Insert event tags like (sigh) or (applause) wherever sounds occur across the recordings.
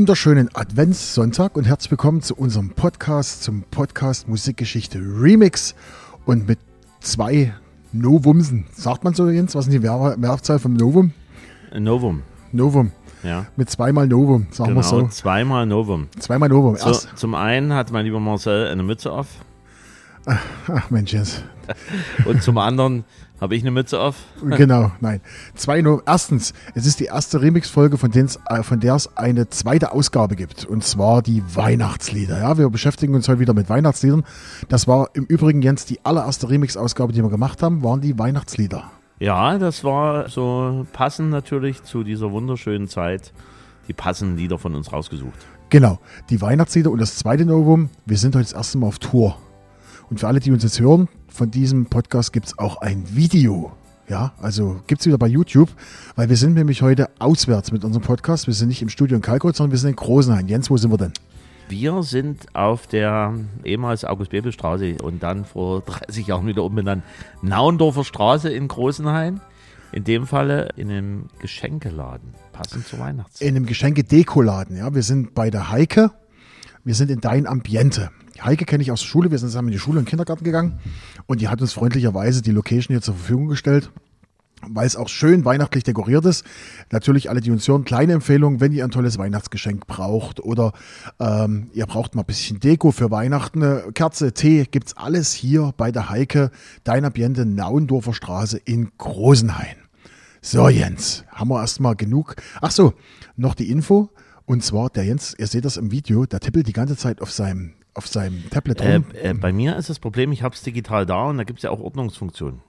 Wunderschönen Adventssonntag und herzlich willkommen zu unserem Podcast, zum Podcast Musikgeschichte Remix und mit zwei Novumsen. Sagt man so, Jens? Was ist die Mehr Mehrzahl vom Novum? Novum. Novum. Ja. Mit zweimal Novum, sagen genau, wir so. zweimal Novum. Zweimal Novum. So, Erst, zum einen hat mein lieber Marcel eine Mütze auf ach Mensch, Jens. und zum anderen habe ich eine Mütze auf. (laughs) Genau, nein. Zwei Novum. Erstens, es ist die erste Remix-Folge, von, äh, von der es eine zweite Ausgabe gibt. Und zwar die Weihnachtslieder. Ja, wir beschäftigen uns heute wieder mit Weihnachtsliedern. Das war im Übrigen, Jens, die allererste Remix-Ausgabe, die wir gemacht haben, waren die Weihnachtslieder. Ja, das war so passend natürlich zu dieser wunderschönen Zeit. Die passenden Lieder von uns rausgesucht. Genau, die Weihnachtslieder und das zweite Novum, wir sind heute das erste Mal auf Tour. Und für alle, die uns jetzt hören, von diesem Podcast gibt es auch ein Video. Ja, also gibt es wieder bei YouTube, weil wir sind nämlich heute auswärts mit unserem Podcast. Wir sind nicht im Studio in Kalkot, sondern wir sind in Großenhain. Jens, wo sind wir denn? Wir sind auf der ehemals August-Bebel-Straße und dann vor 30 Jahren wieder umbenannt Nauendorfer Straße in Großenhain. In dem Falle in einem Geschenkeladen, passend zur Weihnachtszeit. In einem Geschenke-Dekoladen. Ja, wir sind bei der Heike. Wir sind in Dein Ambiente. Heike kenne ich aus der Schule. Wir sind zusammen in die Schule und Kindergarten gegangen. Und die hat uns freundlicherweise die Location hier zur Verfügung gestellt. Weil es auch schön weihnachtlich dekoriert ist. Natürlich alle, die uns hören, kleine Empfehlung, wenn ihr ein tolles Weihnachtsgeschenk braucht oder ähm, ihr braucht mal ein bisschen Deko für Weihnachten, eine Kerze, Tee, gibt's alles hier bei der Heike, Dein Ambiente, Nauendorfer Straße in Großenhain. So, Jens, haben wir erstmal genug. Ach so, noch die Info. Und zwar, der Jens, ihr seht das im Video, der tippelt die ganze Zeit auf seinem, auf seinem Tablet Äh, rum. äh, bei mir ist das Problem, ich habe es digital da und da gibt es ja auch Ordnungsfunktionen.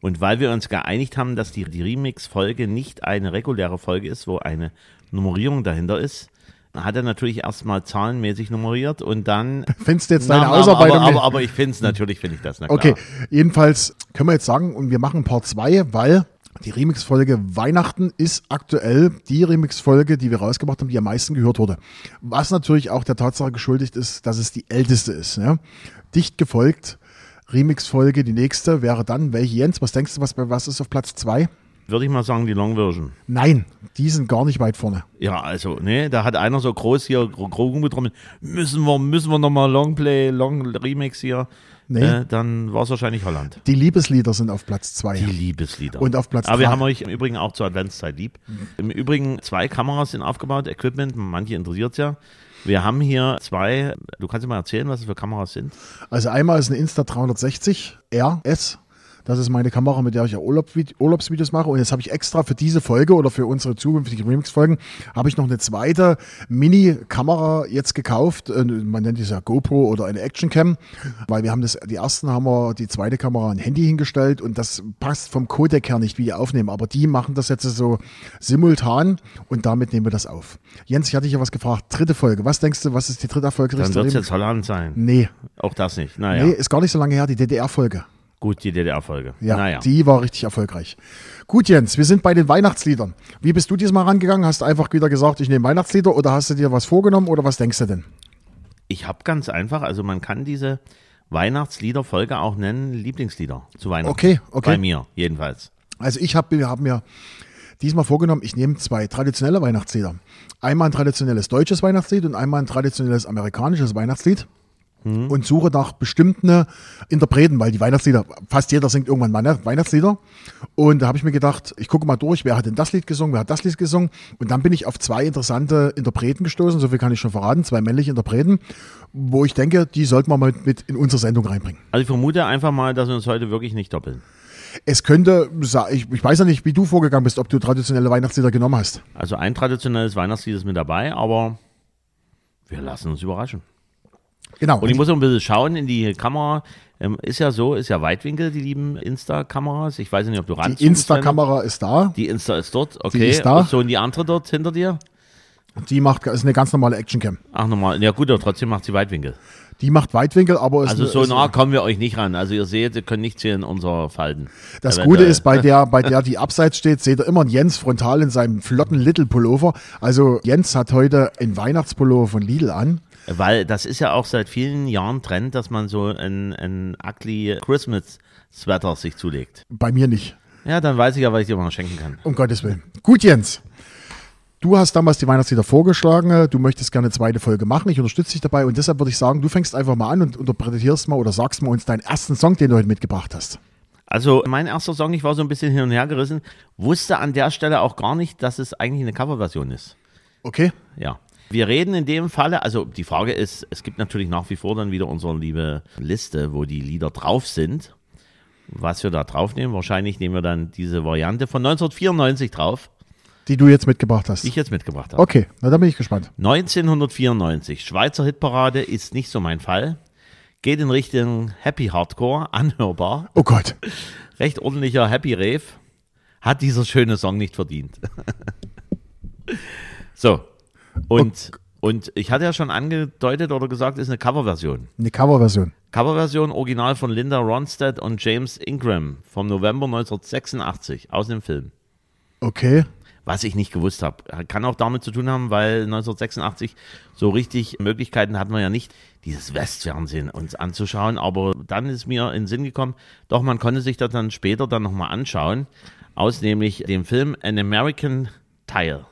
Und weil wir uns geeinigt haben, dass die, die Remix-Folge nicht eine reguläre Folge ist, wo eine Nummerierung dahinter ist, hat er natürlich erstmal zahlenmäßig nummeriert und dann. (laughs) Findest du jetzt deine Ausarbeitung? aber, aber, aber ich finde es, natürlich finde ich das. Okay, jedenfalls können wir jetzt sagen, und wir machen Part 2, weil die Remix-Folge Weihnachten ist aktuell die Remix-Folge, die wir rausgebracht haben, die am meisten gehört wurde. Was natürlich auch der Tatsache geschuldigt ist, dass es die älteste ist. Ja? Dicht gefolgt, Remix-Folge, die nächste wäre dann, welche Jens, was denkst du, was, was ist auf Platz 2? Würde ich mal sagen, die Long Version. Nein, die sind gar nicht weit vorne. Ja, also, ne, da hat einer so groß hier Krogen getrommelt. Müssen wir, müssen wir nochmal Longplay, Long Remix hier. Nee. Äh, dann war es wahrscheinlich Holland. Die Liebeslieder sind auf Platz 2. Die Liebeslieder. Und auf Platz Aber wir drei. haben euch im Übrigen auch zur Adventszeit lieb. Im Übrigen zwei Kameras sind aufgebaut, Equipment, manche interessiert ja. Wir haben hier zwei, du kannst dir mal erzählen, was es für Kameras sind. Also einmal ist eine Insta360 RS. Das ist meine Kamera, mit der ich ja Urlaubsvid- Urlaubsvideos mache. Und jetzt habe ich extra für diese Folge oder für unsere zukünftigen Remix-Folgen habe ich noch eine zweite Mini-Kamera jetzt gekauft. Äh, Man nennt es ja GoPro oder eine Actioncam, weil wir haben das, die ersten haben wir die zweite Kamera ein Handy hingestellt und das passt vom Codec her nicht, wie die aufnehmen. Aber die machen das jetzt so simultan und damit nehmen wir das auf. Jens, ich hatte dich ja was gefragt. Dritte Folge. Was denkst du, was ist die dritte Dann erfolgreichste? wird es jetzt Holland sein. Nee, Auch das nicht. Naja, nee, ist gar nicht so lange her, die DDR-Folge. Gut, die DDR-Folge. Ja, naja. die war richtig erfolgreich. Gut, Jens, wir sind bei den Weihnachtsliedern. Wie bist du diesmal rangegangen? Hast du einfach wieder gesagt, ich nehme Weihnachtslieder oder hast du dir was vorgenommen oder was denkst du denn? Ich habe ganz einfach, also man kann diese Weihnachtslieder-Folge auch nennen Lieblingslieder zu Weihnachten. Okay, okay. Bei mir jedenfalls. Also ich habe hab mir diesmal vorgenommen, ich nehme zwei traditionelle Weihnachtslieder. Einmal ein traditionelles deutsches Weihnachtslied und einmal ein traditionelles amerikanisches Weihnachtslied. Und suche nach bestimmten Interpreten, weil die Weihnachtslieder, fast jeder singt irgendwann Weihn- Weihnachtslieder. Und da habe ich mir gedacht, ich gucke mal durch, wer hat denn das Lied gesungen, wer hat das Lied gesungen. Und dann bin ich auf zwei interessante Interpreten gestoßen, so viel kann ich schon verraten, zwei männliche Interpreten, wo ich denke, die sollten wir mal mit in unsere Sendung reinbringen. Also ich vermute einfach mal, dass wir uns heute wirklich nicht doppeln. Es könnte, ich weiß ja nicht, wie du vorgegangen bist, ob du traditionelle Weihnachtslieder genommen hast. Also ein traditionelles Weihnachtslied ist mit dabei, aber wir lassen uns überraschen. Genau. Und ich muss noch ein bisschen schauen in die Kamera. Ähm, ist ja so, ist ja Weitwinkel, die lieben Insta-Kameras. Ich weiß nicht, ob du ran die Insta-Kamera ist da. Die Insta ist dort, okay. ist da. Und so und die andere dort hinter dir? Die macht, ist eine ganz normale Actioncam. Ach nochmal, ja gut, aber trotzdem macht sie Weitwinkel. Die macht Weitwinkel, aber ist Also so nah kommen wir euch nicht ran. Also ihr seht, ihr könnt nichts hier in unser Falten. Das Eventuell. Gute ist, bei der, (laughs) bei der die abseits steht, seht ihr immer einen Jens frontal in seinem flotten Little Pullover. Also Jens hat heute ein Weihnachtspullover von Lidl an. Weil das ist ja auch seit vielen Jahren Trend, dass man so ein, ein ugly Christmas Sweater sich zulegt. Bei mir nicht. Ja, dann weiß ich ja, was ich dir mal schenken kann. Um Gottes Willen. Gut, Jens. Du hast damals die Weihnachtslieder vorgeschlagen, du möchtest gerne eine zweite Folge machen, ich unterstütze dich dabei und deshalb würde ich sagen, du fängst einfach mal an und interpretierst mal oder sagst mal uns deinen ersten Song, den du heute mitgebracht hast. Also mein erster Song, ich war so ein bisschen hin und her gerissen, wusste an der Stelle auch gar nicht, dass es eigentlich eine Coverversion ist. Okay. Ja. Wir reden in dem Falle, also die Frage ist, es gibt natürlich nach wie vor dann wieder unsere liebe Liste, wo die Lieder drauf sind. Was wir da draufnehmen, wahrscheinlich nehmen wir dann diese Variante von 1994 drauf. Die du jetzt mitgebracht hast. Die ich jetzt mitgebracht habe. Okay, na dann bin ich gespannt. 1994, Schweizer Hitparade ist nicht so mein Fall. Geht in Richtung Happy Hardcore, anhörbar. Oh Gott. Recht ordentlicher Happy Rave. Hat dieser schöne Song nicht verdient. (laughs) so. Und, und ich hatte ja schon angedeutet oder gesagt, ist eine Coverversion. Eine Coverversion. Coverversion original von Linda Ronstadt und James Ingram vom November 1986 aus dem Film. Okay. Was ich nicht gewusst habe. Kann auch damit zu tun haben, weil 1986 so richtig Möglichkeiten hatten wir ja nicht, dieses Westfernsehen uns anzuschauen. Aber dann ist mir in den Sinn gekommen, doch man konnte sich das dann später dann nochmal anschauen, aus nämlich dem Film An American Tile.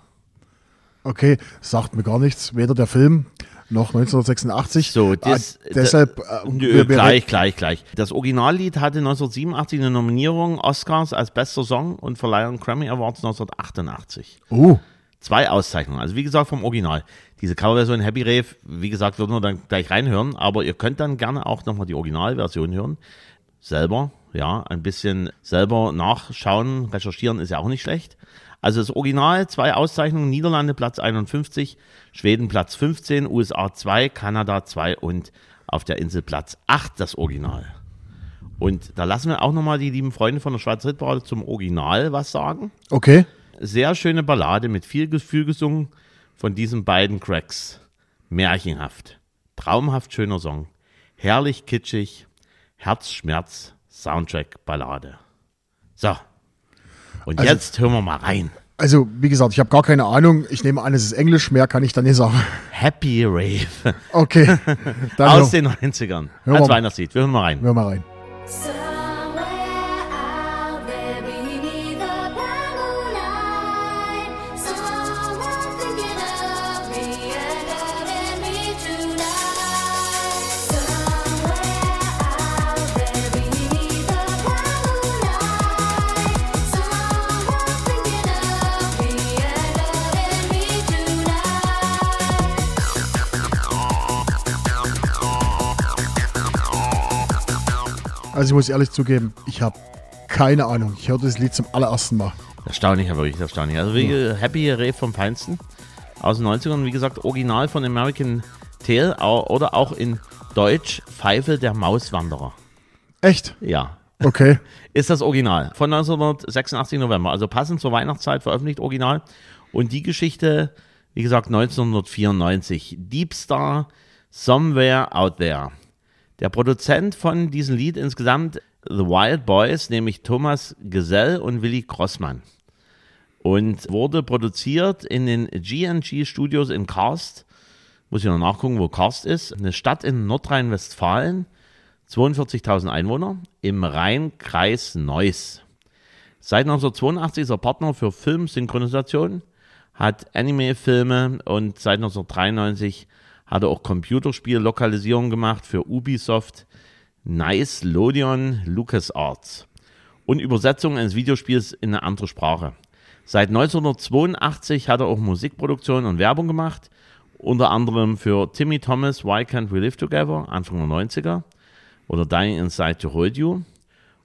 Okay, sagt mir gar nichts. Weder der Film noch 1986. So, das, ah, deshalb. Da, äh, nö, gleich, gleich, gleich. Das Originallied hatte 1987 eine Nominierung Oscars als bester Song und Verleihung Grammy Awards 1988. Oh. Zwei Auszeichnungen. Also wie gesagt vom Original. Diese Coverversion Happy Rave, wie gesagt, würden wir dann gleich reinhören, aber ihr könnt dann gerne auch nochmal die Originalversion hören. Selber, ja, ein bisschen selber nachschauen, recherchieren ist ja auch nicht schlecht. Also das Original, zwei Auszeichnungen, Niederlande Platz 51, Schweden Platz 15, USA 2, Kanada 2 und auf der Insel Platz 8 das Original. Und da lassen wir auch nochmal die lieben Freunde von der Schweizer Hitparade zum Original was sagen. Okay. Sehr schöne Ballade mit viel Gefühl gesungen von diesen beiden Cracks. Märchenhaft. Traumhaft schöner Song. Herrlich kitschig. Herzschmerz. Soundtrack Ballade. So, und also, jetzt hören wir mal rein. Also, wie gesagt, ich habe gar keine Ahnung. Ich nehme an, es ist Englisch, mehr kann ich da nicht sagen. Happy Rave. Okay. (laughs) Aus den 90ern. Als Weihnachtslied. Wir hören mal rein. Wir hören mal rein. Also ich muss ehrlich zugeben, ich habe keine Ahnung. Ich höre das Lied zum allerersten Mal. Erstaunlich, aber wirklich erstaunlich. Also wie ja. Happy Rave vom Feinsten aus den 90ern. Wie gesagt, Original von American Tail oder auch in Deutsch Pfeife der Mauswanderer. Echt? Ja. Okay. (laughs) Ist das Original von 1986 November. Also passend zur Weihnachtszeit veröffentlicht Original. Und die Geschichte, wie gesagt, 1994. Deep Star, Somewhere Out There. Der Produzent von diesem Lied insgesamt, The Wild Boys, nämlich Thomas Gesell und Willy Grossmann. Und wurde produziert in den GNG Studios in Karst. Muss ich noch nachgucken, wo Karst ist. Eine Stadt in Nordrhein-Westfalen. 42.000 Einwohner im Rheinkreis Neuss. Seit 1982 ist er Partner für Filmsynchronisation, hat Anime-Filme und seit 1993 hat er auch Computerspiel-Lokalisierung gemacht für Ubisoft, Nice, Lodion, LucasArts und Übersetzung eines Videospiels in eine andere Sprache. Seit 1982 hat er auch Musikproduktion und Werbung gemacht, unter anderem für Timmy Thomas, Why Can't We Live Together, Anfang der 90er, oder Dying Inside to Hold You,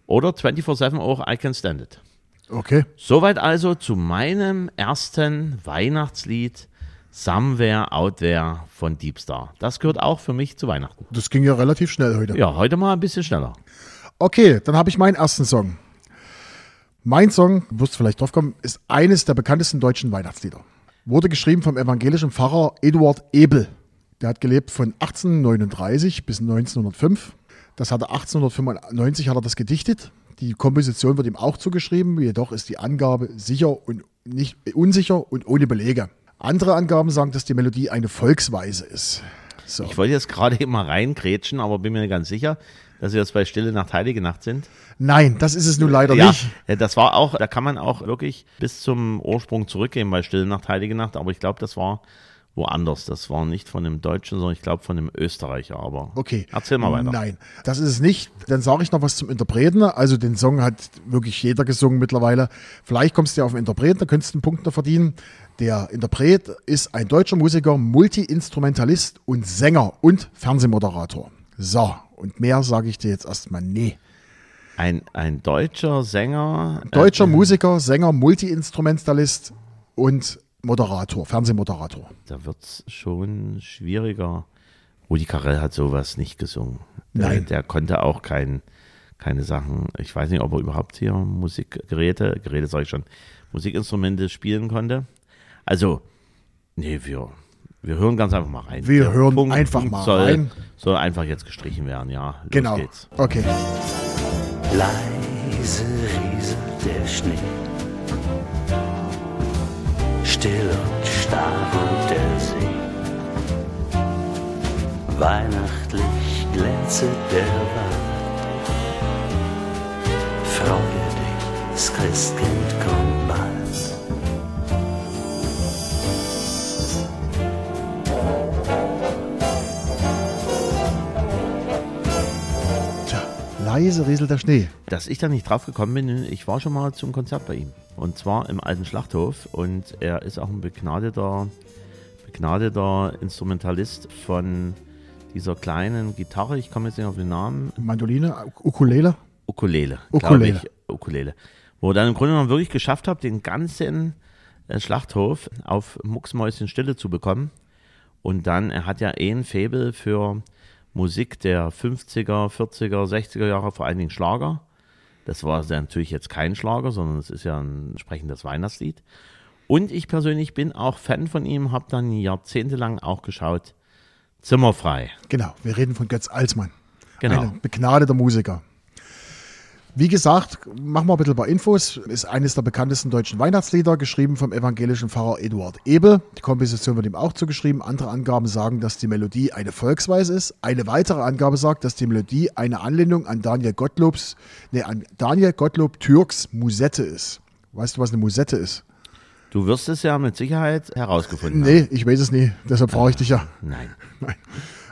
oder 24-7 auch I Can Stand It. Okay. Soweit also zu meinem ersten Weihnachtslied Somewhere Out There von Deep Star. Das gehört auch für mich zu Weihnachten. Das ging ja relativ schnell heute. Ja, heute mal ein bisschen schneller. Okay, dann habe ich meinen ersten Song. Mein Song, du wirst vielleicht drauf kommen, ist eines der bekanntesten deutschen Weihnachtslieder. Wurde geschrieben vom evangelischen Pfarrer Eduard Ebel. Der hat gelebt von 1839 bis 1905. Das hat er 1895 hat er das gedichtet. Die Komposition wird ihm auch zugeschrieben, jedoch ist die Angabe sicher und nicht unsicher und ohne Belege. Andere Angaben sagen, dass die Melodie eine Volksweise ist. So. Ich wollte jetzt gerade eben mal reingrätschen, aber bin mir nicht ganz sicher, dass wir jetzt bei Stille Nacht, Heilige Nacht sind. Nein, das ist es nun leider ja, nicht. äh, das war auch, da kann man auch wirklich bis zum Ursprung zurückgehen bei Stille Nacht, Heilige Nacht, aber ich glaube, das war woanders. Das war nicht von dem Deutschen, sondern ich glaube von dem Österreicher. Aber Okay. erzähl mal weiter. Nein, das ist es nicht. Dann sage ich noch was zum Interpreten. Also den Song hat wirklich jeder gesungen mittlerweile. Vielleicht kommst du ja auf den Interpreten, da könntest du einen Punkt noch verdienen. Der Interpret ist ein deutscher Musiker, Multi-Instrumentalist und Sänger und Fernsehmoderator. So, und mehr sage ich dir jetzt erstmal nee. Ein, ein deutscher Sänger. Deutscher äh, Musiker, Sänger, Multi-Instrumentalist und Moderator, Fernsehmoderator. Da wird es schon schwieriger. Rudi Carell hat sowas nicht gesungen. Der, Nein. Der konnte auch kein, keine Sachen, ich weiß nicht, ob er überhaupt hier Musikgeräte, Geräte sage ich schon, Musikinstrumente spielen konnte. Also, nee, wir, wir hören ganz einfach mal rein. Wir Der hören einfach mal soll, rein. Soll einfach jetzt gestrichen werden, ja. Los Genau. geht's. Okay. Leise rieselt der Schnee. Still und starr ruht der See. Weihnachtlich glänzet der Wald. Freue dich, das Christkind kommt bald. Leise rieselt der Schnee. Dass ich da nicht drauf gekommen bin, ich war schon mal zum Konzert bei ihm. Und zwar im alten Schlachthof. Und er ist auch ein begnadeter, begnadeter Instrumentalist von dieser kleinen Gitarre. Ich komme jetzt nicht auf den Namen. Mandoline, Ukulele. Ukulele. Ukulele. Ich. Ukulele. Wo er dann im Grunde genommen wirklich geschafft habe, den ganzen äh, Schlachthof auf Mucksmäuschen Stille zu bekommen. Und dann, er hat ja eh ein Faible für Musik der 50er, 40er, 60er Jahre, vor allen Dingen Schlager. Das war ja natürlich jetzt kein Schlager, sondern es ist ja ein entsprechendes Weihnachtslied. Und ich persönlich bin auch Fan von ihm, habe dann jahrzehntelang auch geschaut. Zimmerfrei. Genau, wir reden von Götz Alsmann. Genau. Ein begnadeter Musiker. Wie gesagt, machen wir ein bisschen ein paar Infos. Ist eines der bekanntesten deutschen Weihnachtslieder, geschrieben vom evangelischen Pfarrer Eduard Ebel. Die Komposition wird ihm auch zugeschrieben. Andere Angaben sagen, dass die Melodie eine Volksweise ist. Eine weitere Angabe sagt, dass die Melodie eine Anlehnung an Daniel Gottlobs, nee, an Daniel Gottlob Türks Musette ist. Weißt du, was eine Musette ist? Du wirst es ja mit Sicherheit herausgefunden Nee, ich weiß es nie. Deshalb frage ich dich ja. haben. Nein. (laughs) Nein.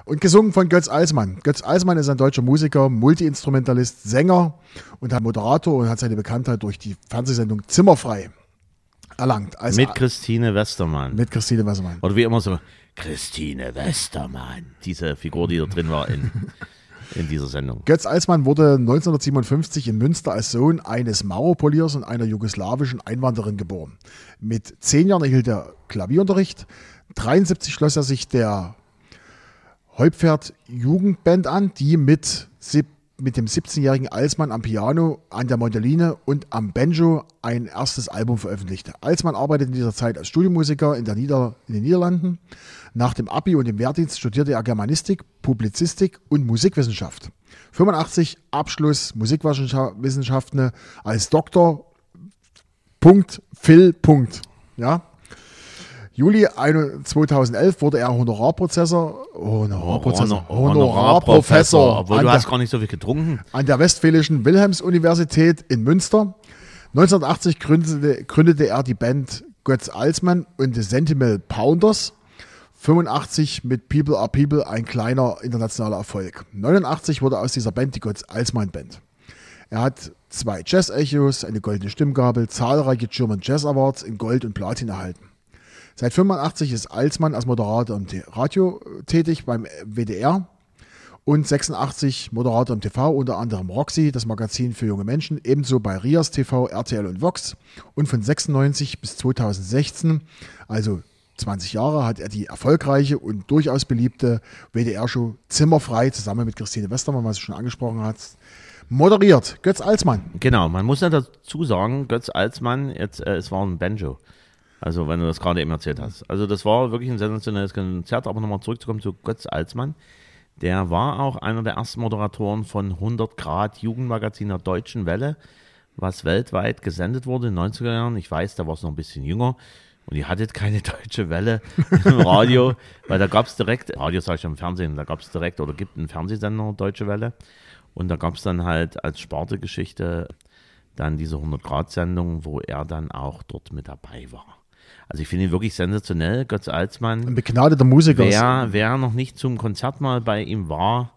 Und gesungen von Götz Alsmann. Götz Alsmann ist ein deutscher Musiker, Multiinstrumentalist, Sänger und hat Moderator und hat seine Bekanntheit durch die Fernsehsendung Zimmerfrei erlangt. Als Mit Christine Westermann. mit Christine Wassermann. Oder wie immer so, Christine Westermann. Diese Figur, die da drin war in, in dieser Sendung. Götz Alsmann wurde 1957 in Münster als Sohn eines Mauerpoliers und einer jugoslawischen Einwanderin geboren. Mit zehn Jahren erhielt er Klavierunterricht. 73 schloss er sich der Heupferd Jugendband an, die mit, mit dem 17-jährigen Alsmann am Piano, an der Mandoline und am Banjo ein erstes Album veröffentlichte. Alsmann arbeitet in dieser Zeit als Studiomusiker in, der Nieder in den Niederlanden. Nach dem Abi und dem Wehrdienst studierte er Germanistik, Publizistik und Musikwissenschaft. 85 Abschluss Musikwissenschaften als Doktor. Punkt, Phil, Punkt. Ja. Juli 2011 wurde er Honorarprozessor, Honorarprozessor, Honor- Honorarprofessor Obwohl an du der, hast gar nicht so viel getrunken. an der Westfälischen Wilhelms-Universität in Münster. 1980 gründete, gründete er die Band Götz Alsmann und die Sentinel Pounders. 85 mit People Are People ein kleiner internationaler Erfolg. 89 wurde aus dieser Band die Götz Alsmann Band. Er hat zwei Jazz-Echos, eine goldene Stimmgabel, zahlreiche German Jazz Awards in Gold und Platin erhalten. Seit 85 ist Alsmann als Moderator im Radio tätig beim WDR und 86 Moderator im TV, unter anderem Roxy, das Magazin für junge Menschen, ebenso bei Rias TV, RTL und Vox. Und von 96 bis 2016, also 20 Jahre, hat er die erfolgreiche und durchaus beliebte WDR-Show Zimmerfrei zusammen mit Christine Westermann, was du schon angesprochen hast, moderiert. Götz Alsmann. Genau, man muss ja dazu sagen, Götz Alsmann, jetzt, äh, es war ein Banjo. Also, wenn du das gerade eben erzählt hast. Also, das war wirklich ein sensationelles Konzert. Aber nochmal zurückzukommen zu Götz Alsmann. Der war auch einer der ersten Moderatoren von 100 Grad Jugendmagazin der Deutschen Welle, was weltweit gesendet wurde in den 90er Jahren. Ich weiß, da war es noch ein bisschen jünger. Und ihr hattet keine (laughs) deutsche Welle im Radio, weil da gab es direkt, Radio sag ich im Fernsehen, da gab es direkt oder gibt einen Fernsehsender Deutsche Welle. Und da gab es dann halt als Sportegeschichte dann diese 100-Grad-Sendung, wo er dann auch dort mit dabei war. Also ich finde ihn wirklich sensationell, Götz Alsmann. Ein begnadeter Musiker. Wer, wer noch nicht zum Konzert mal bei ihm war,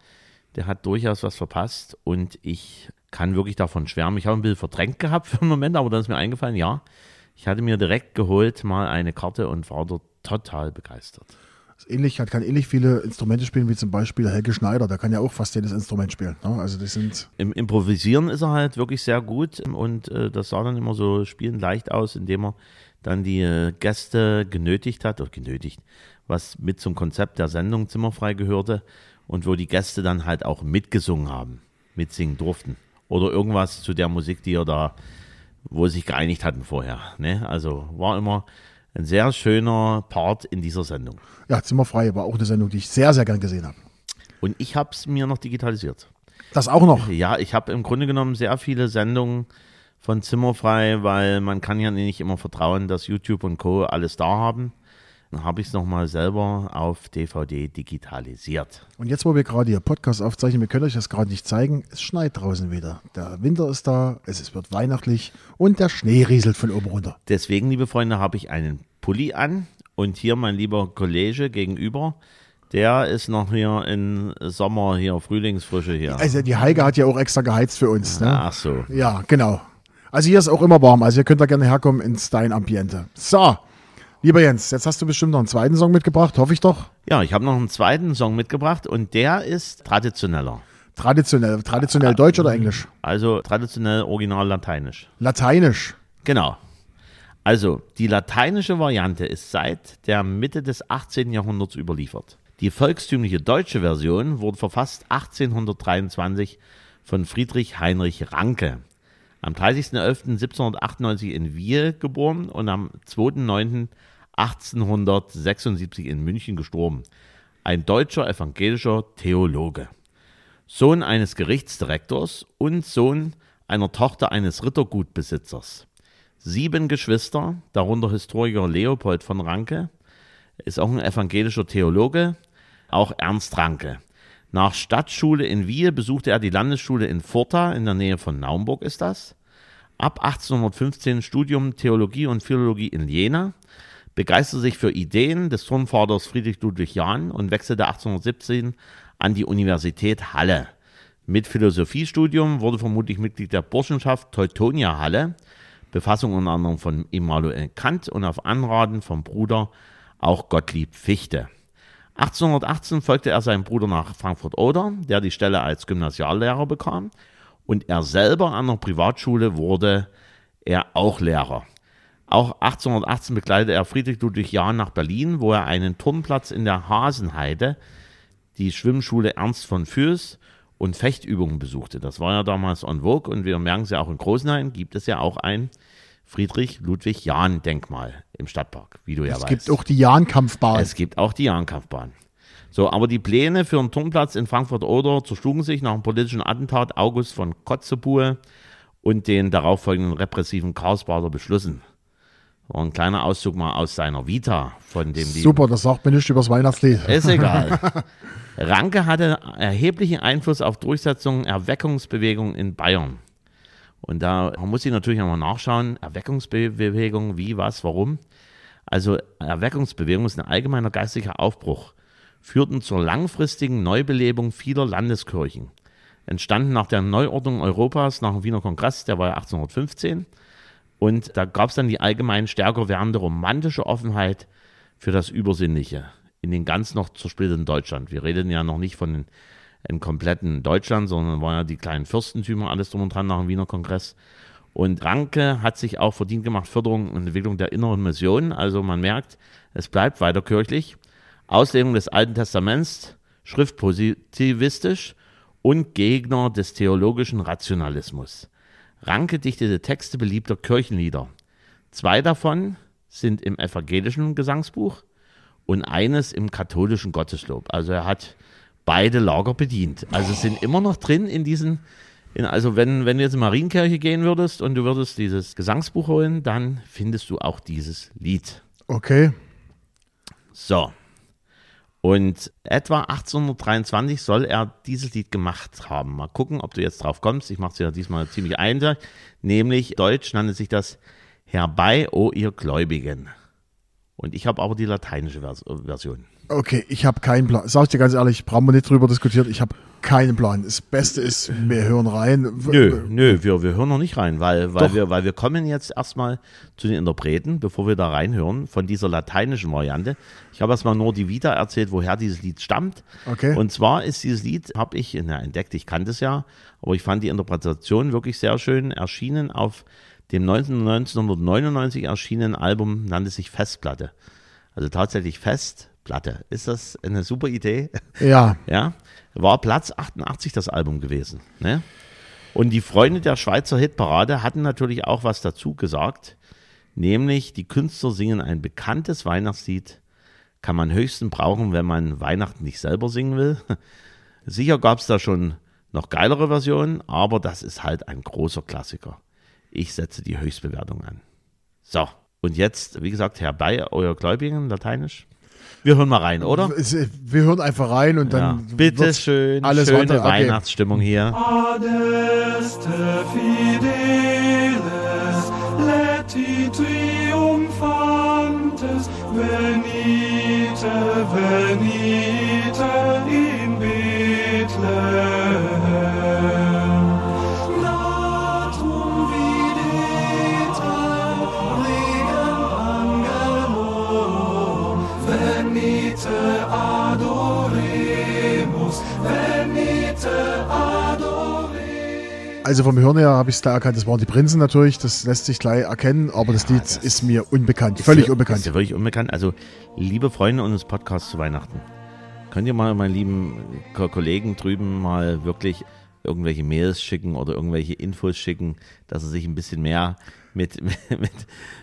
der hat durchaus was verpasst und ich kann wirklich davon schwärmen. Ich habe ein bisschen verdrängt gehabt für einen Moment, aber dann ist mir eingefallen, ja, ich hatte mir direkt geholt mal eine Karte und war dort total begeistert. Ist ähnlich, hat kann ähnlich viele Instrumente spielen wie zum Beispiel Helge Schneider. Der kann ja auch fast jedes Instrument spielen. Ne? Also das sind Im Improvisieren ist er halt wirklich sehr gut und äh, das sah dann immer so spielend leicht aus, indem er dann die äh, Gäste genötigt hat, oder genötigt, was mit zum Konzept der Sendung Zimmerfrei gehörte und wo die Gäste dann halt auch mitgesungen haben, mitsingen durften. Oder irgendwas zu der Musik, die er da, wo sie sich geeinigt hatten vorher. Ne? Also war immer ein sehr schöner Part in dieser Sendung. ja Zimmerfrei war auch eine Sendung, die ich sehr sehr gern gesehen habe. Und ich habe es mir noch digitalisiert. Das auch noch. Ja, ich habe im Grunde genommen sehr viele Sendungen von Zimmerfrei, weil man kann ja nicht immer vertrauen, dass YouTube und Co. alles da haben. Dann habe ich es nochmal selber auf DVD digitalisiert. Und jetzt, wo wir gerade hier Podcast aufzeichnen, wir können euch das gerade nicht zeigen, es schneit draußen wieder. Der Winter ist da, es wird weihnachtlich und der Schnee rieselt von oben runter. Deswegen, liebe Freunde, habe ich einen Pulli an und hier mein lieber Kollege gegenüber, der ist noch hier in Sommer, hier Frühlingsfrische hier. Also die Heike hat ja auch extra geheizt für uns. Ne? Ach so. Ja, genau. Also hier ist auch immer warm, also ihr könnt da gerne herkommen ins Dein Ambiente. So, lieber Jens, jetzt hast du bestimmt noch einen zweiten Song mitgebracht, hoffe ich doch. Ja, ich habe noch einen zweiten Song mitgebracht und der ist traditioneller. Traditionell, traditionell Deutsch oder Englisch? Also traditionell original lateinisch. Lateinisch. Genau. Also, die lateinische Variante ist seit der Mitte des 18. Jahrhunderts überliefert. Die volkstümliche deutsche Version wurde verfasst 1823 von Friedrich Heinrich Ranke. Am 30.11.1798 in Wiel geboren und am 2.9.1876 in München gestorben. Ein deutscher evangelischer Theologe. Sohn eines Gerichtsdirektors und Sohn einer Tochter eines Rittergutbesitzers sieben Geschwister, darunter Historiker Leopold von Ranke, ist auch ein evangelischer Theologe, auch Ernst Ranke. Nach Stadtschule in Wiel besuchte er die Landesschule in Furta, in der Nähe von Naumburg ist das. Ab 1815 Studium Theologie und Philologie in Jena, begeisterte sich für Ideen des Turnvaters Friedrich Ludwig Jahn und wechselte 1817 an die Universität Halle. Mit Philosophiestudium wurde vermutlich Mitglied der Burschenschaft Teutonia Halle, Befassung unter anderem von Immanuel Kant und auf Anraten vom Bruder auch Gottlieb Fichte. 1818 folgte er seinem Bruder nach Frankfurt-Oder, der die Stelle als Gymnasiallehrer bekam, und er selber an der Privatschule wurde er auch Lehrer. Auch 1818 begleitete er Friedrich Ludwig Jahn nach Berlin, wo er einen Turnplatz in der Hasenheide, die Schwimmschule Ernst von Fürst und Fechtübungen besuchte. Das war ja damals en vogue und wir merken es ja auch in Großenhain, gibt es ja auch ein Friedrich Ludwig Jahn Denkmal im Stadtpark, wie du ja Es weißt. gibt auch die Jahnkampfbahn. Es gibt auch die Jahnkampfbahn. So, aber die Pläne für einen Turnplatz in Frankfurt-Oder zerschlugen sich nach dem politischen Attentat August von Kotzebue und den darauffolgenden repressiven Karlsbader Beschlüssen. War ein kleiner Auszug mal aus seiner Vita von dem Super, das sagt mir nicht übers Weihnachtslied. ist egal. (laughs) Ranke hatte erheblichen Einfluss auf Durchsetzung Erweckungsbewegungen in Bayern. Und da muss ich natürlich nochmal nachschauen, Erweckungsbewegung, wie, was, warum. Also Erweckungsbewegung ist ein allgemeiner geistlicher Aufbruch, führten zur langfristigen Neubelebung vieler Landeskirchen. Entstanden nach der Neuordnung Europas nach dem Wiener Kongress, der war ja 1815. Und da gab es dann die allgemein stärker werdende romantische Offenheit für das Übersinnliche in den ganz noch zersplitterten Deutschland. Wir reden ja noch nicht von einem kompletten Deutschland, sondern waren ja die kleinen Fürstentümer, alles drum und dran nach dem Wiener Kongress. Und Ranke hat sich auch verdient gemacht, Förderung und Entwicklung der inneren Mission. Also man merkt, es bleibt weiter kirchlich. Auslegung des Alten Testaments, schriftpositivistisch und Gegner des theologischen Rationalismus. Ranke dichtete Texte beliebter Kirchenlieder. Zwei davon sind im evangelischen Gesangsbuch und eines im katholischen Gotteslob. Also er hat beide Lager bedient. Also es sind immer noch drin in diesen, in, also wenn, wenn du jetzt in Marienkirche gehen würdest und du würdest dieses Gesangsbuch holen, dann findest du auch dieses Lied. Okay. So. Und etwa 1823 soll er dieses Lied gemacht haben. Mal gucken, ob du jetzt drauf kommst. Ich mache es ja diesmal ziemlich einfach. Nämlich, Deutsch nannte sich das Herbei, o ihr Gläubigen. Und ich habe aber die lateinische Vers Version. Okay, ich habe keinen Plan. Sag ich dir ganz ehrlich, brauchen wir nicht drüber diskutieren. Ich habe keinen Plan. Das Beste ist, wir hören rein. Nö, nö, wir, wir hören noch nicht rein, weil, weil, Doch. wir, weil wir kommen jetzt erstmal zu den Interpreten, bevor wir da reinhören, von dieser lateinischen Variante. Ich habe erstmal nur die Vita erzählt, woher dieses Lied stammt. Okay. Und zwar ist dieses Lied, habe ich na, entdeckt, ich kannte es ja, aber ich fand die Interpretation wirklich sehr schön, erschienen auf dem 19, 1999 erschienenen Album, nannte sich Festplatte. Also tatsächlich Festplatte. Ist das eine super Idee? (laughs) Ja, Ja, war Platz 88 das Album gewesen. Ne? Und die Freunde der Schweizer Hitparade hatten natürlich auch was dazu gesagt, nämlich die Künstler singen ein bekanntes Weihnachtslied, kann man höchstens brauchen, wenn man Weihnachten nicht selber singen will. (laughs) Sicher gab es da schon noch geilere Versionen, aber das ist halt ein großer Klassiker. Ich setze die Höchstbewertung an. So, und jetzt, wie gesagt, herbei, euer Gläubigen, lateinisch. Wir hören mal rein, oder? es- wir hören einfach rein und Ja. dann. Bitte wird's schön, alles schöne okay. Weihnachtsstimmung hier. Adeste fideles, leti triumphantes, venite, venite Also vom Hören her habe ich es da erkannt, das waren die Prinzen natürlich, das lässt sich gleich erkennen, aber das Lied ist mir unbekannt, völlig Ist unbekannt. ja wirklich unbekannt. Also, liebe Freunde unseres Podcasts zu Weihnachten, könnt ihr mal, meine lieben Ko- Kollegen drüben mal wirklich irgendwelche Mails schicken oder irgendwelche Infos schicken, dass er sich ein bisschen mehr (laughs) mit, mit,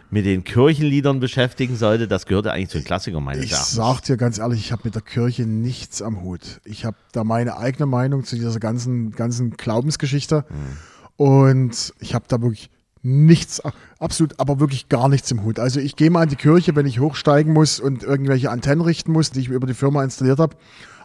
mit den Kirchenliedern beschäftigen sollte. Das gehört ja eigentlich zu den Klassikern meines Ich Erachtens. sag dir ganz ehrlich, ich habe mit der Kirche nichts am Hut. Ich habe da meine eigene Meinung zu dieser ganzen, ganzen Glaubensgeschichte. Und ich habe da wirklich nichts, absolut, aber wirklich gar nichts im Hut. Also ich gehe mal an die Kirche, wenn ich hochsteigen muss und irgendwelche Antennen richten muss, die ich über die Firma installiert habe.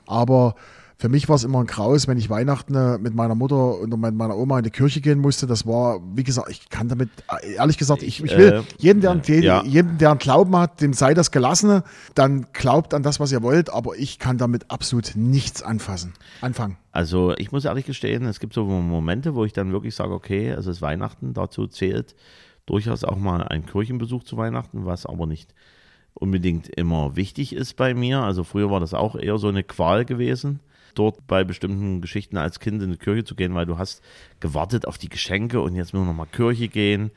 Aber für mich war es immer ein Graus, wenn ich Weihnachten äh, mit meiner Mutter und mit meiner Oma in die Kirche gehen musste. Das war, wie gesagt, ich kann damit, äh, ehrlich gesagt, ich, ich will Äh, jeden, der, jeden, ja. jedem, der einen Glauben hat, dem sei das Gelassene, dann glaubt an das, was ihr wollt, aber ich kann damit absolut nichts anfassen. Anfangen. Also ich muss ehrlich gestehen, es gibt so Momente, wo ich dann wirklich sage, okay, es ist Weihnachten, dazu zählt durchaus auch mal ein Kirchenbesuch zu Weihnachten, was aber nicht unbedingt immer wichtig ist bei mir. Also früher war das auch eher so eine Qual gewesen, dort bei bestimmten Geschichten als Kind in die Kirche zu gehen, weil du hast gewartet auf die Geschenke und jetzt müssen wir nochmal Kirche gehen.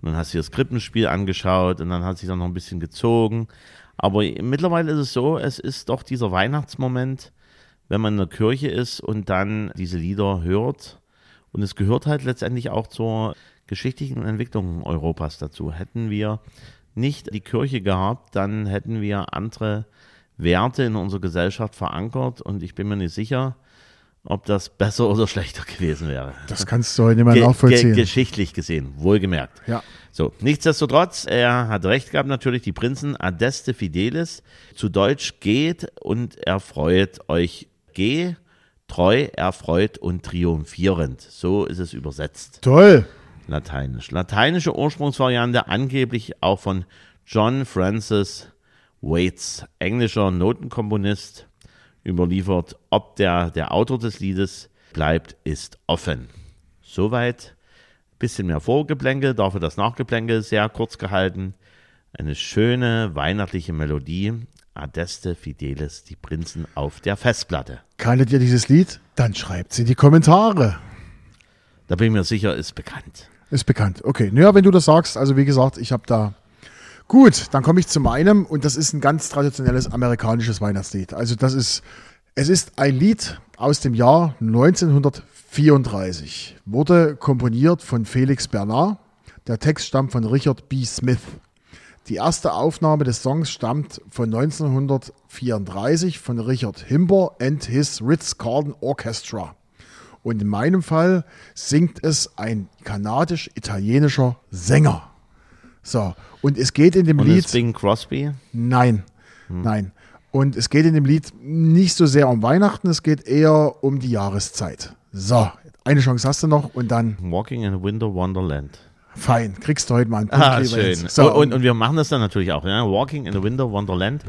Und dann hast du das Krippenspiel angeschaut und dann hat sich dann noch ein bisschen gezogen. Aber mittlerweile ist es so, es ist doch dieser Weihnachtsmoment, wenn man in der Kirche ist und dann diese Lieder hört. Und es gehört halt letztendlich auch zur geschichtlichen Entwicklung Europas dazu. Hätten wir nicht die Kirche gehabt, dann hätten wir andere Werte in unserer Gesellschaft verankert und ich bin mir nicht sicher, ob das besser oder schlechter gewesen wäre. Das kannst du heute nicht mehr Ge nachvollziehen. ge geschichtlich gesehen, wohlgemerkt. Ja. So, nichtsdestotrotz, er hat recht gehabt, natürlich, die Prinzen Adeste Fidelis, zu Deutsch geht und erfreut euch. Geh, treu, erfreut und triumphierend. So ist es übersetzt. Toll. Lateinisch. Lateinische Ursprungsvariante angeblich auch von John Francis Waits, englischer Notenkomponist, überliefert. Ob der, der Autor des Liedes bleibt, ist offen. Soweit. Bisschen mehr Vorgeplänkel, dafür das Nachgeplänkel sehr kurz gehalten. Eine schöne weihnachtliche Melodie. Adeste Fidelis, die Prinzen auf der Festplatte. Kanntet ihr dieses Lied? Dann schreibt in die Kommentare. Da bin ich mir sicher, ist bekannt. Ist bekannt. Okay. Naja, wenn du das sagst, also wie gesagt, ich habe da. Gut, dann komme ich zu meinem und das ist ein ganz traditionelles amerikanisches Weihnachtslied. Also das ist, es ist ein Lied aus dem Jahr 1934. Wurde komponiert von Felix Bernard. Der Text stammt von Richard B. Smith. Die erste Aufnahme des Songs stammt von 1934 von Richard Himber and his Ritz-Carlton Orchestra. Und in meinem Fall singt es ein kanadisch-italienischer Sänger. So, und es geht in dem Und Lied. ist Bing Crosby? Nein, Hm. nein. Und es geht in dem Lied nicht so sehr um Weihnachten, es geht eher um die Jahreszeit. So, eine Chance hast du noch und dann Walking in a Winter Wonderland. fein, kriegst du heute mal einen Punkt. Ah, schön. So, und, und wir machen das dann natürlich auch. Ja? Walking in a Winter Wonderland.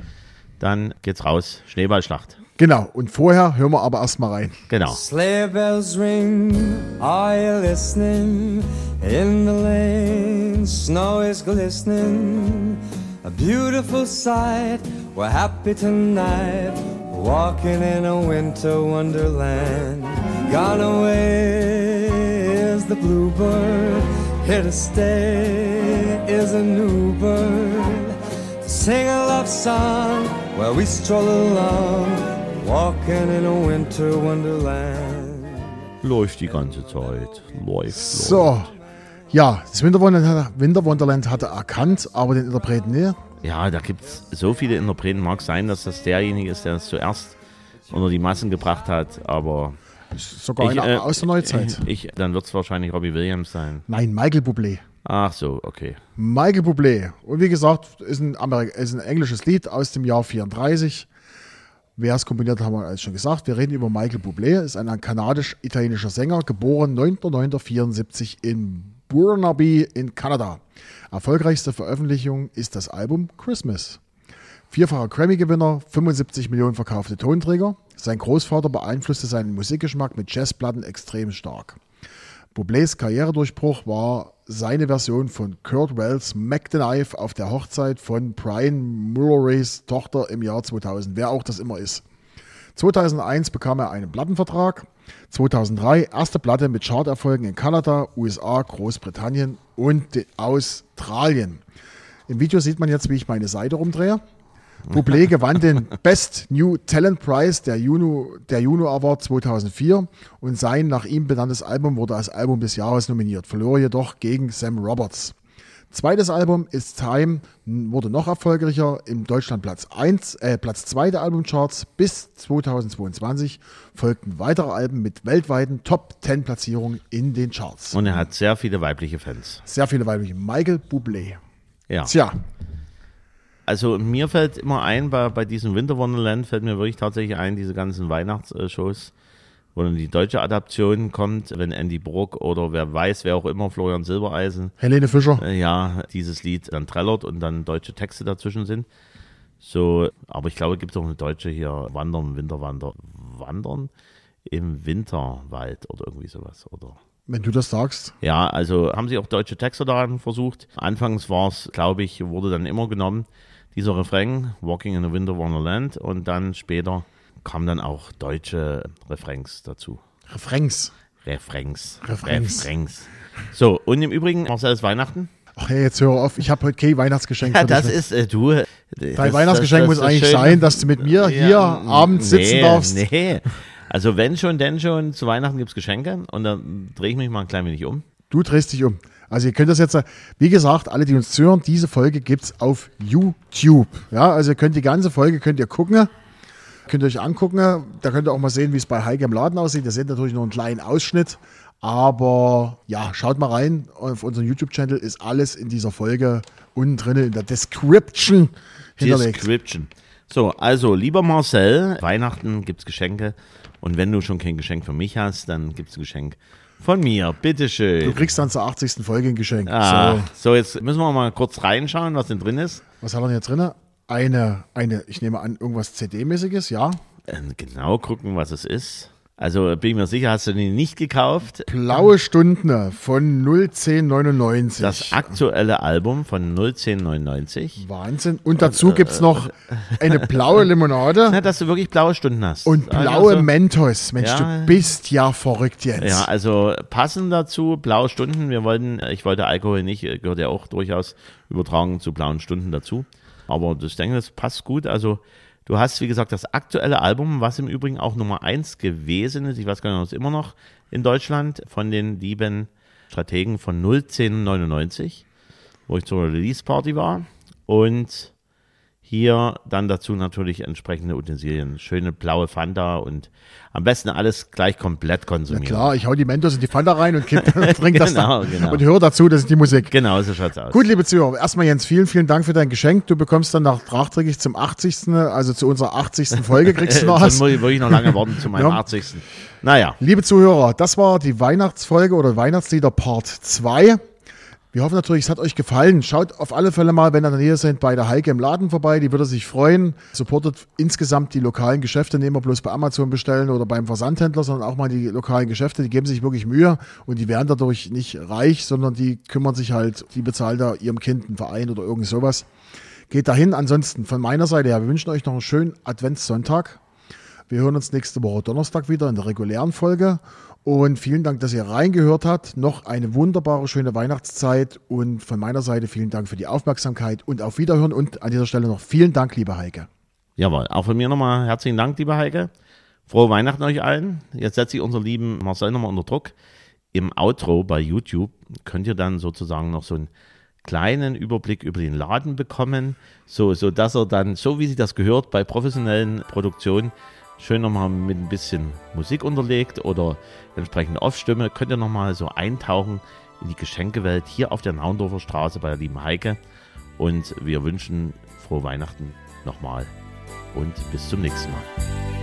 Dann geht's raus. Schneeballschlacht. Genau, und vorher hören wir aber erstmal rein. Genau. Sleigh bells ring, are you listening? In the lane, snow is glistening. A beautiful sight, we're happy tonight. Walking in a winter wonderland. Gone away is the bluebird. Here to stay is a new bird. Sing a love song while we stroll along. Walking in a winter wonderland. Läuft die ganze Zeit. Läuft. läuft. So, ja, das Winter Wonderland, Winter Wonderland hatte erkannt, aber den Interpreten nicht. Ja, da gibt's so viele Interpreten. Mag sein, dass das derjenige ist, der es zuerst unter die Massen gebracht hat. Aber Sogar ich, einer äh, aus der Neuzeit. (laughs) Ich, dann wird's wahrscheinlich Robbie Williams sein. Nein, Michael Bublé. Ach so, okay. Michael Bublé. Und wie gesagt, ist ein, ist ein englisches Lied aus dem Jahr 34. Wer es komponiert hat, haben wir alles schon gesagt. Wir reden über Michael Bublé, ist ein kanadisch-italienischer Sänger, geboren 9.9.74 in Burnaby in Kanada. Erfolgreichste Veröffentlichung ist das Album Christmas. Vierfacher Grammy-Gewinner, 75 Millionen verkaufte Tonträger. Sein Großvater beeinflusste seinen Musikgeschmack mit Jazzplatten extrem stark. Bublés Karrieredurchbruch war seine Version von Kurt Wells Mac the Knife auf der Hochzeit von Brian Murrays Tochter im Jahr 2000, wer auch das immer ist. 2001 bekam er einen Plattenvertrag. 2003 erste Platte mit Charterfolgen in Kanada, USA, Großbritannien und Australien. Im Video sieht man jetzt, wie ich meine Seite rumdrehe. Bublé gewann den Best New Talent Prize der Juno, der Juno Award 2004 und sein nach ihm benanntes Album wurde als Album des Jahres nominiert, verlor jedoch gegen Sam Roberts. Zweites Album ist Time, wurde noch erfolgreicher, im Deutschland Platz 1, äh, Platz 2 der Albumcharts. Bis 2022 folgten weitere Alben mit weltweiten Top 10 Platzierungen in den Charts. Und er hat sehr viele weibliche Fans. Sehr viele weibliche. Michael Bublé. Ja. Tja, Also mir fällt immer ein, bei, bei diesem Winter Wonderland fällt mir wirklich tatsächlich ein, diese ganzen Weihnachtsshows, wo dann die deutsche Adaption kommt, wenn Andy Brock oder wer weiß, wer auch immer, Florian Silbereisen, Helene Fischer. äh, ja, dieses Lied dann trällert und dann deutsche Texte dazwischen sind. So, aber ich glaube, es gibt auch eine deutsche hier, Wandern, Winterwander, Wandern im Winterwald oder irgendwie sowas, oder? Wenn du das sagst. Ja, also haben sie auch deutsche Texte daran versucht. Anfangs war es, glaube ich, wurde dann immer genommen, dieser Refrain, Walking in a Winter Wonderland, und dann später kamen dann auch deutsche Refrains dazu. Refrains. Refrains. Refrains. Refrains. So, und im Übrigen, Marcel, ist Weihnachten? Ach hey, jetzt hör auf. Ich habe heute kein Weihnachtsgeschenk Ja, das ist, äh, du. äh, Dein das- Weihnachtsgeschenk das- muss das eigentlich Schöne- sein, dass du mit mir hier Ja, abends sitzen nee, darfst. Nee. Also wenn schon, denn schon, zu Weihnachten gibt es Geschenke und dann drehe ich mich mal ein klein wenig um. Du drehst dich um. Also ihr könnt das jetzt, wie gesagt, alle, die uns zuhören, diese Folge gibt es auf YouTube. Ja, also ihr könnt die ganze Folge, könnt ihr gucken, könnt ihr euch angucken. Da könnt ihr auch mal sehen, wie es bei Heike im Laden aussieht. Ihr seht natürlich nur einen kleinen Ausschnitt. Aber ja, schaut mal rein. Auf unserem YouTube-Channel ist alles in dieser Folge unten drin in der Description hinterlegt. Description. So, also, lieber Marcel, Weihnachten gibt's Geschenke. Und wenn du schon kein Geschenk für mich hast, dann gibt's ein Geschenk von mir. Du Bitteschön. kriegst dann zur 80. Folge ein Geschenk. Ah, So, so, jetzt müssen wir mal kurz reinschauen, was denn drin ist. was hat er denn jetzt drin? Eine, eine, ich nehme an, irgendwas CD-mäßiges, ja. Äh, Genau gucken, was es ist. Also, bin ich mir sicher, hast du den nicht gekauft. Blaue Stunden von 01099. Das aktuelle Album von 01099. Wahnsinn. Und dazu gibt es noch eine blaue (laughs) Limonade Na, dass du wirklich blaue Stunden hast. und blaue Also, Mentos. Mensch, Ja. du bist ja verrückt jetzt. Ja, also passend dazu, blaue Stunden. Wir wollten, ich wollte Alkohol nicht, äh, gehört ja auch durchaus übertragen zu blauen Stunden dazu. Aber das, ich denke, das passt gut. Also du hast, wie gesagt, das aktuelle Album, was im Übrigen auch Nummer eins gewesen ist. Ich weiß gar nicht, ob es immer noch in Deutschland von den lieben Strategen von 01099, wo ich zur Release Party war. Und Hier dann dazu natürlich entsprechende Utensilien. Schöne blaue Fanta und am besten alles gleich komplett konsumieren. klar, ich hau die Mentos in die Fanta rein und kipp, trink (laughs) (laughs) das Genau, dann. genau. Und höre dazu, das ist die Musik. Genau, so schaut's aus. Gut, liebe Zuhörer, erstmal Jens, vielen, vielen Dank für dein Geschenk. Du bekommst dann nach nachträglich zum 80., also zu unserer 80. Folge (laughs) kriegst du noch Dann was. muss ich wirklich noch lange warten zu meinem Ja. 80. Naja, Liebe Zuhörer, das war die Weihnachtsfolge oder Weihnachtslieder Part 2. Wir hoffen natürlich, es hat euch gefallen. Schaut auf alle Fälle mal, wenn ihr in der Nähe seid, bei der Heike im Laden vorbei. Die würde sich freuen. Supportet insgesamt die lokalen Geschäfte. Nicht immer bloß bei Amazon bestellen oder beim Versandhändler, sondern auch mal die lokalen Geschäfte. Die geben sich wirklich Mühe und die werden dadurch nicht reich, sondern die kümmern sich halt, die bezahlt da ihrem Kind einen Verein oder irgend sowas. Geht dahin. Ansonsten von meiner Seite her, wir wünschen euch noch einen schönen Adventssonntag. Wir hören uns nächste Woche Donnerstag wieder in der regulären Folge. Und vielen Dank, dass ihr reingehört habt. Noch eine wunderbare, schöne Weihnachtszeit. Und von meiner Seite vielen Dank für die Aufmerksamkeit und auf Wiederhören. Und an dieser Stelle noch vielen Dank, liebe Heike. jawohl. Auch von mir nochmal herzlichen Dank, lieber Heike. Frohe Weihnachten euch allen. Jetzt setze ich unseren lieben Marcel nochmal unter Druck. Im Outro bei YouTube könnt ihr dann sozusagen noch so einen kleinen Überblick über den Laden bekommen, so, so dass er dann, so wie sich das gehört, bei professionellen Produktionen schön nochmal mit ein bisschen Musik unterlegt oder entsprechende Off-Stimme, könnt ihr nochmal so eintauchen in die Geschenkewelt hier auf der Naundorfer Straße bei der lieben Heike. Und wir wünschen frohe Weihnachten nochmal und bis zum nächsten Mal.